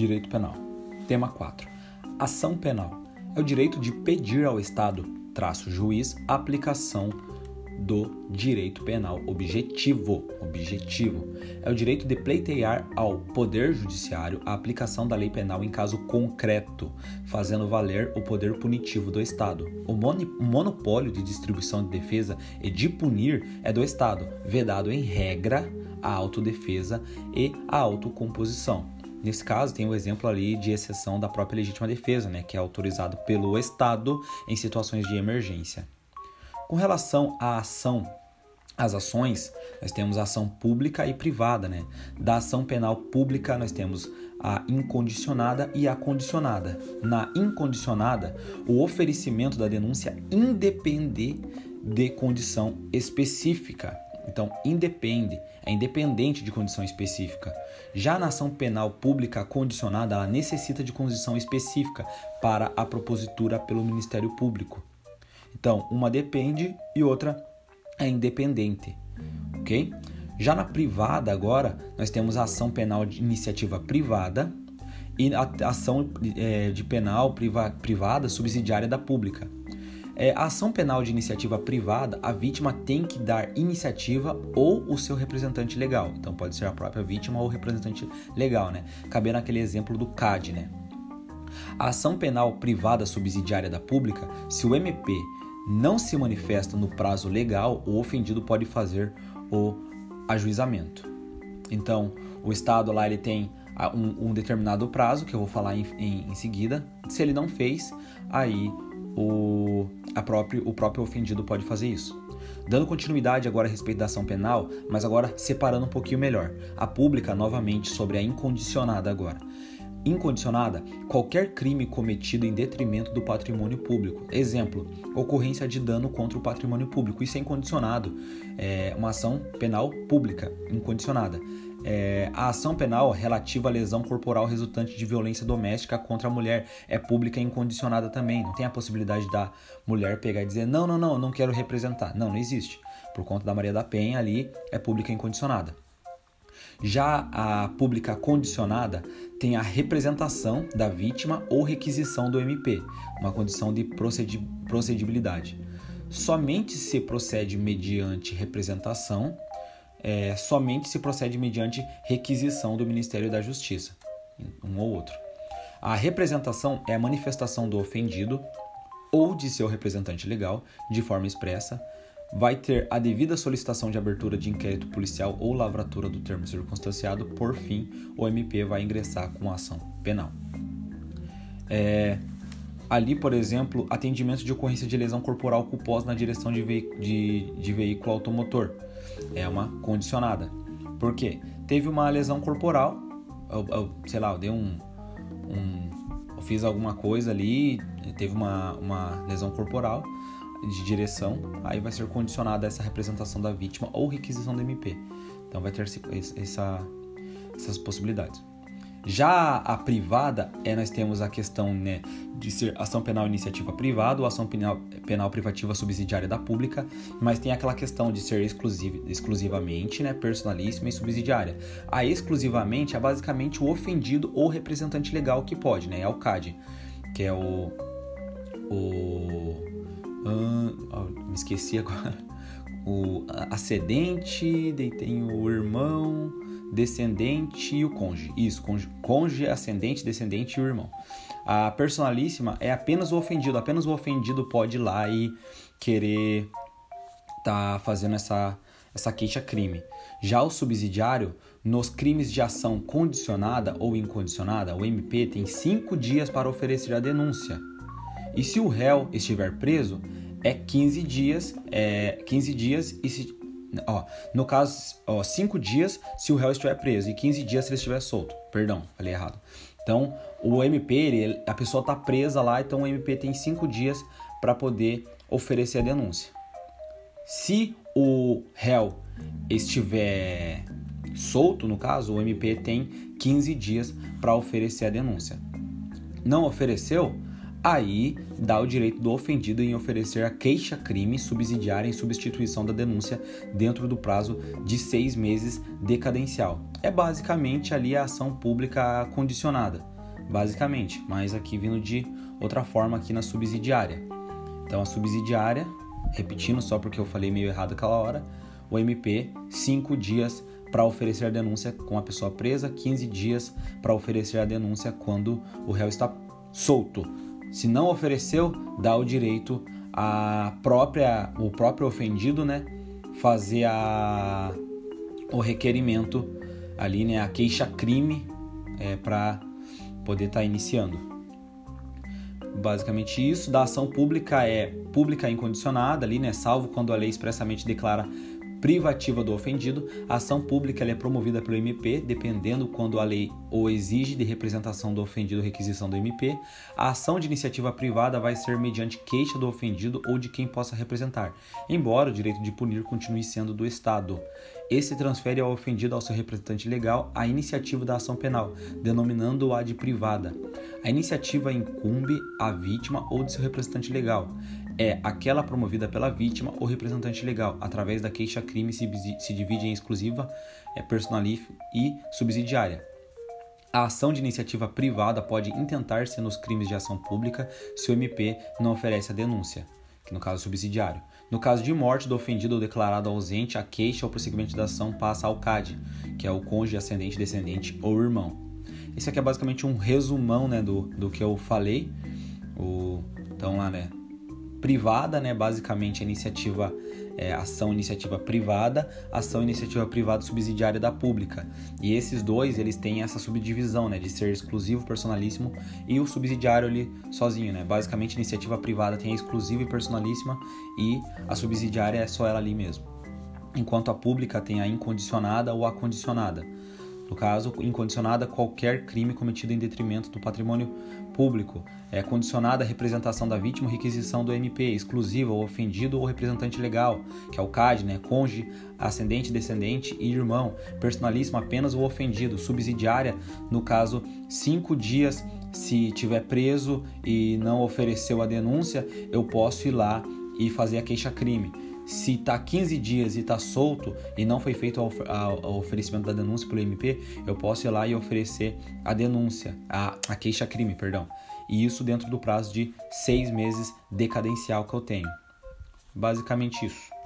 Direito Penal. Tema 4. Ação penal. É o direito de pedir ao Estado, traço juiz, aplicação do direito penal objetivo. Objetivo é o direito de pleitear ao Poder Judiciário a aplicação da lei penal em caso concreto, fazendo valer o poder punitivo do Estado. O monopólio de distribuição de defesa e de punir é do Estado, vedado em regra a autodefesa e a autocomposição. Nesse caso, tem o exemplo ali de exceção da própria legítima defesa, né, que é autorizado pelo Estado em situações de emergência. Com relação à ação, às ações, nós temos ação pública e privada, né? Da ação penal pública, nós temos a incondicionada e a condicionada. Na incondicionada, o oferecimento da denúncia independe de condição específica. Então, independe, é independente de condição específica. Já na ação penal pública condicionada, ela necessita de condição específica para a propositura pelo Ministério Público. Então, uma depende e outra é independente, ok? Já na privada, agora, nós temos a ação penal de iniciativa privada e a ação é, de penal priva, privada subsidiária da pública. É, a ação penal de iniciativa privada, a vítima tem que dar iniciativa ou o seu representante legal. Então pode ser a própria vítima ou o representante legal, né? Cabendo aquele exemplo do CAD, né? A ação penal privada subsidiária da pública, se o MP não se manifesta no prazo legal, o ofendido pode fazer o ajuizamento. Então, o Estado lá ele tem um, um determinado prazo, que eu vou falar em, em, em seguida. Se ele não fez, aí o, a próprio, o próprio ofendido pode fazer isso. Dando continuidade agora a respeito da ação penal, mas agora separando um pouquinho melhor. A pública, novamente, sobre a incondicionada agora incondicionada qualquer crime cometido em detrimento do patrimônio público. Exemplo, ocorrência de dano contra o patrimônio público. Isso é incondicionado. É uma ação penal pública, incondicionada. É, a ação penal relativa à lesão corporal resultante de violência doméstica contra a mulher é pública e incondicionada também. Não tem a possibilidade da mulher pegar e dizer: não, não, não, não quero representar. Não, não existe. Por conta da Maria da Penha, ali é pública e incondicionada. Já a pública condicionada tem a representação da vítima ou requisição do MP, uma condição de procedibilidade. Somente se procede mediante representação, é, somente se procede mediante requisição do Ministério da Justiça, um ou outro. A representação é a manifestação do ofendido ou de seu representante legal, de forma expressa, vai ter a devida solicitação de abertura de inquérito policial ou lavratura do termo circunstanciado, por fim, o MP vai ingressar com a ação penal. É, ali, por exemplo, atendimento de ocorrência de lesão corporal culposa na direção de, de, de veículo automotor. É uma condicionada. Por quê? Teve uma lesão corporal, eu, eu, sei lá, eu dei um, um. Eu fiz alguma coisa ali, teve uma, uma lesão corporal de direção, aí vai ser condicionada essa representação da vítima ou requisição do MP. Então vai ter essa, essas possibilidades. Já a privada, é, nós temos a questão né, de ser ação penal iniciativa privada ou ação penal, penal privativa subsidiária da pública, mas tem aquela questão de ser exclusiv, exclusivamente, né, personalíssima e subsidiária. A exclusivamente é basicamente o ofendido ou representante legal que pode, né, é o CAD, que é o, o ah, me esqueci agora. O ascendente, daí tem o irmão, descendente e o cônjuge. Isso, cônjuge, ascendente, descendente e o irmão. A personalíssima é apenas o ofendido. Apenas o ofendido pode ir lá e querer tá fazendo essa, essa queixa-crime. Já o subsidiário, nos crimes de ação condicionada ou incondicionada, o MP tem cinco dias para oferecer a denúncia. E se o réu estiver preso, é 15 dias, é 15 dias e se ó, no caso, ó, 5 dias se o réu estiver preso e 15 dias se ele estiver solto. Perdão, falei errado. Então, o MP, ele, a pessoa está presa lá, então o MP tem 5 dias para poder oferecer a denúncia. Se o réu estiver solto, no caso, o MP tem 15 dias para oferecer a denúncia. Não ofereceu, Aí dá o direito do ofendido em oferecer a queixa-crime subsidiária em substituição da denúncia dentro do prazo de seis meses decadencial. É basicamente ali a ação pública condicionada. basicamente, mas aqui vindo de outra forma aqui na subsidiária. Então a subsidiária, repetindo só porque eu falei meio errado aquela hora, o MP, 5 dias para oferecer a denúncia com a pessoa presa, 15 dias para oferecer a denúncia quando o réu está solto. Se não ofereceu, dá o direito a própria o próprio ofendido, né, fazer a o requerimento ali, né, a queixa crime é, para poder estar tá iniciando. Basicamente isso, da ação pública é pública incondicionada ali, né, salvo quando a lei expressamente declara privativa do ofendido, a ação pública é promovida pelo MP, dependendo quando a lei o exige de representação do ofendido requisição do MP. A ação de iniciativa privada vai ser mediante queixa do ofendido ou de quem possa representar, embora o direito de punir continue sendo do Estado. Esse transfere ao ofendido ao seu representante legal a iniciativa da ação penal, denominando-a de privada. A iniciativa incumbe à vítima ou de seu representante legal é aquela promovida pela vítima ou representante legal. Através da queixa-crime se, divide em exclusiva, é, e subsidiária. A ação de iniciativa privada pode intentar-se nos crimes de ação pública se o MP não oferece a denúncia, que no caso é subsidiário. No caso de morte do ofendido ou declarado ausente, a queixa ou prosseguimento da ação passa ao CAD, que é o cônjuge, ascendente, descendente ou irmão. Esse aqui é basicamente um resumão né, do, do que eu falei. O, então lá, né? privada, né? Basicamente a iniciativa é, ação iniciativa privada, ação iniciativa privada subsidiária da pública. E esses dois, eles têm essa subdivisão, né, de ser exclusivo, personalíssimo e o subsidiário ali sozinho, né? Basicamente iniciativa privada tem a exclusiva e personalíssima e a subsidiária é só ela ali mesmo. Enquanto a pública tem a incondicionada ou a condicionada. No caso, incondicionada qualquer crime cometido em detrimento do patrimônio público. É condicionada a representação da vítima ou requisição do MP, exclusiva ao ofendido ou representante legal, que é o CAD, né? Cônjuge, ascendente, descendente e irmão. Personalíssimo apenas o ofendido. Subsidiária, no caso, cinco dias se tiver preso e não ofereceu a denúncia, eu posso ir lá e fazer a queixa-crime se está 15 dias e está solto e não foi feito o oferecimento da denúncia pelo MP, eu posso ir lá e oferecer a denúncia, a, a queixa-crime, perdão. E isso dentro do prazo de seis meses decadencial que eu tenho. Basicamente isso.